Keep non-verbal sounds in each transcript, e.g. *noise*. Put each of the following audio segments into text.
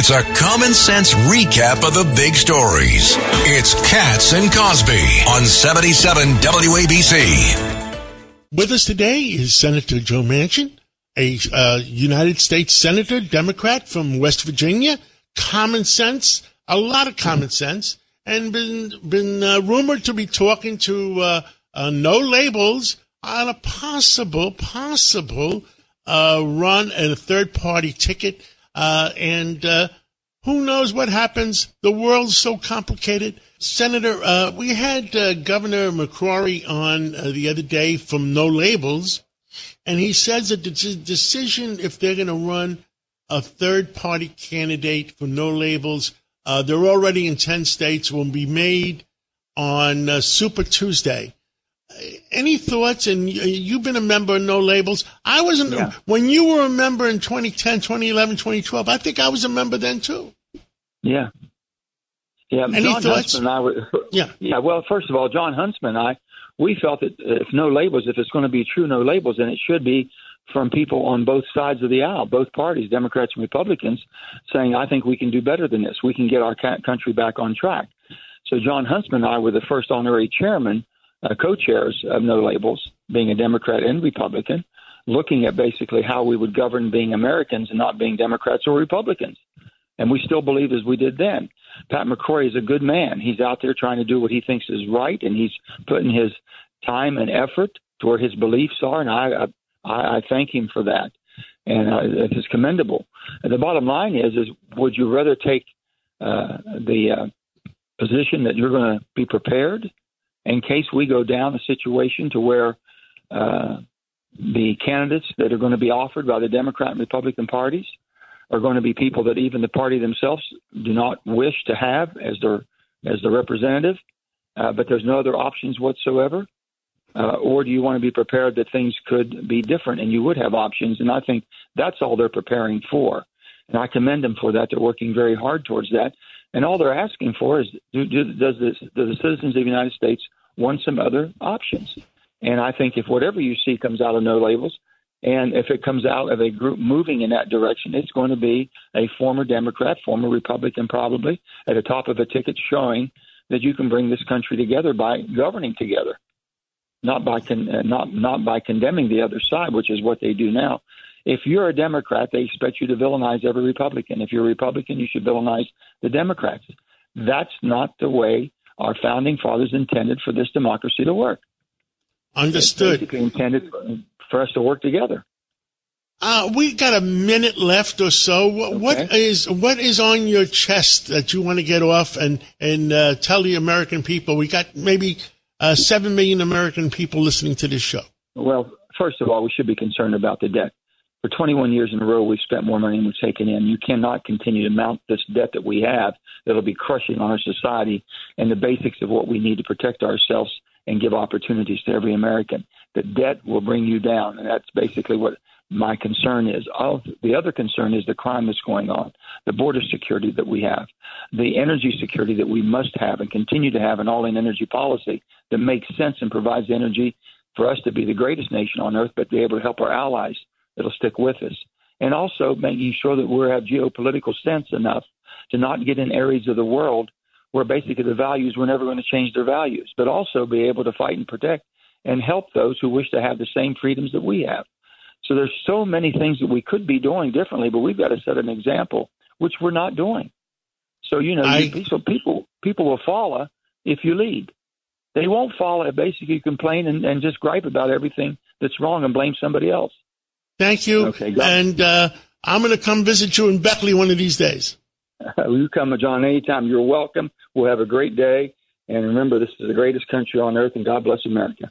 It's a common sense recap of the big stories. It's Cats and Cosby on 77 WABC. With us today is Senator Joe Manchin, a uh, United States Senator, Democrat from West Virginia. Common sense, a lot of common sense, and been been uh, rumored to be talking to uh, uh, no labels on a possible possible uh, run and a third party ticket. Uh, and uh, who knows what happens? The world's so complicated. Senator, uh, we had uh, Governor McCrory on uh, the other day from No Labels, and he says that the de- decision if they're going to run a third party candidate for No Labels, uh, they're already in 10 states, will be made on Super Tuesday. Any thoughts? And you've been a member of No Labels. I wasn't, Yeah. when you were a member in 2010, 2011, 2012, I think I was a member then too. Yeah. Yeah. Any Jon thoughts? Huntsman and I were, *laughs* Yeah. yeah. Well, first of all, Jon Huntsman and I, we felt that if no labels, if it's going to be true no labels, then it should be from people on both sides of the aisle, both parties, Democrats and Republicans, saying, I think we can do better than this. We can get our country back on track. So Jon Huntsman and I were the first honorary chairman, uh, co-chairs of No Labels, being a Democrat and Republican, looking at basically how we would govern being Americans and not being Democrats or Republicans. And we still believe as we did then. Pat McCrory is a good man. He's out there trying to do what he thinks is right, and he's putting his time and effort to where his beliefs are, and I I, I thank him for that, and uh, it is commendable. And the bottom line is, is would you rather take uh, the uh, position that you're going to be prepared in case we go down a situation to where uh, the candidates that are going to be offered by the Democrat and Republican parties are going to be people that even the party themselves do not wish to have as their as the representative, uh, but there's no other options whatsoever. Uh, or do you want to be prepared that things could be different and you would have options? And I think that's all they're preparing for. And I commend them for that. They're working very hard towards that. And all they're asking for is do, do, does, this, the citizens of the United States want some other options? And I think if whatever you see comes out of no labels, and if it comes out of a group moving in that direction, it's going to be a former Democrat, former Republican, probably at the top of a ticket showing that you can bring this country together by governing together, not by con- uh, not not by condemning the other side, which is what they do now. If you're a Democrat, they expect you to villainize every Republican. If you're a Republican, you should villainize the Democrats. That's not the way our founding fathers intended for this democracy to work. Understood. Basically intended for- us to work together. Uh, we got a minute left or so. What, what Okay. is what is on your chest that you want to get off and and uh, tell the American people? We got maybe uh, seven million American people listening to this show. Well, first of all, we should be concerned about the debt. For 21 years in a row, we've spent more money than we've taken in. You cannot continue to mount this debt that we have that'll be crushing on our society and the basics of what we need to protect ourselves and give opportunities to every American. The debt will bring you down, and that's basically what my concern is. All, the other concern is the crime that's going on, the border security that we have, the energy security that we must have and continue to have an all in energy policy that makes sense and provides energy for us to be the greatest nation on earth, but be able to help our allies that'll stick with us. And also making sure that we have geopolitical sense enough to not get in areas of the world where basically the values we're never going to change their values, but also be able to fight and protect and help those who wish to have the same freedoms that we have. So there's so many things that we could be doing differently, but we've got to set an example, which we're not doing. So you know, I- so people people will follow if you lead. They won't follow if basically you complain and, and just gripe about everything that's wrong and blame somebody else. Thank you. Okay, and uh, I'm going to come visit you in Beckley one of these days. *laughs* you come, John, anytime. You're welcome. We'll have a great day. And remember, this is the greatest country on earth, and God bless America.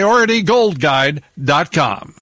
PriorityGoldGuide.com.